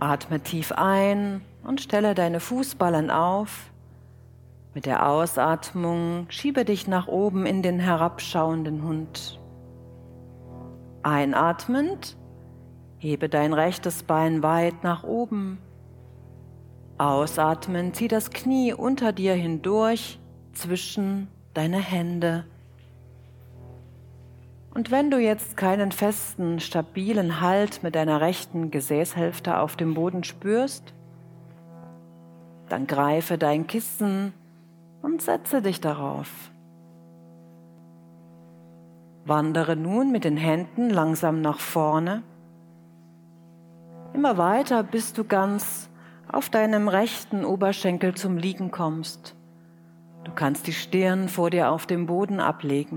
Atme tief ein und stelle deine Fußballen auf. Mit der Ausatmung schiebe dich nach oben in den herabschauenden Hund. Einatmend hebe dein rechtes Bein weit nach oben. Ausatmend zieh das Knie unter dir hindurch zwischen deine Hände. Und wenn du jetzt keinen festen, stabilen Halt mit deiner rechten Gesäßhälfte auf dem Boden spürst, dann greife dein Kissen und setze dich darauf. Wandere nun mit den Händen langsam nach vorne. Immer weiter, bis du ganz auf deinem rechten Oberschenkel zum Liegen kommst. Du kannst die Stirn vor dir auf dem Boden ablegen.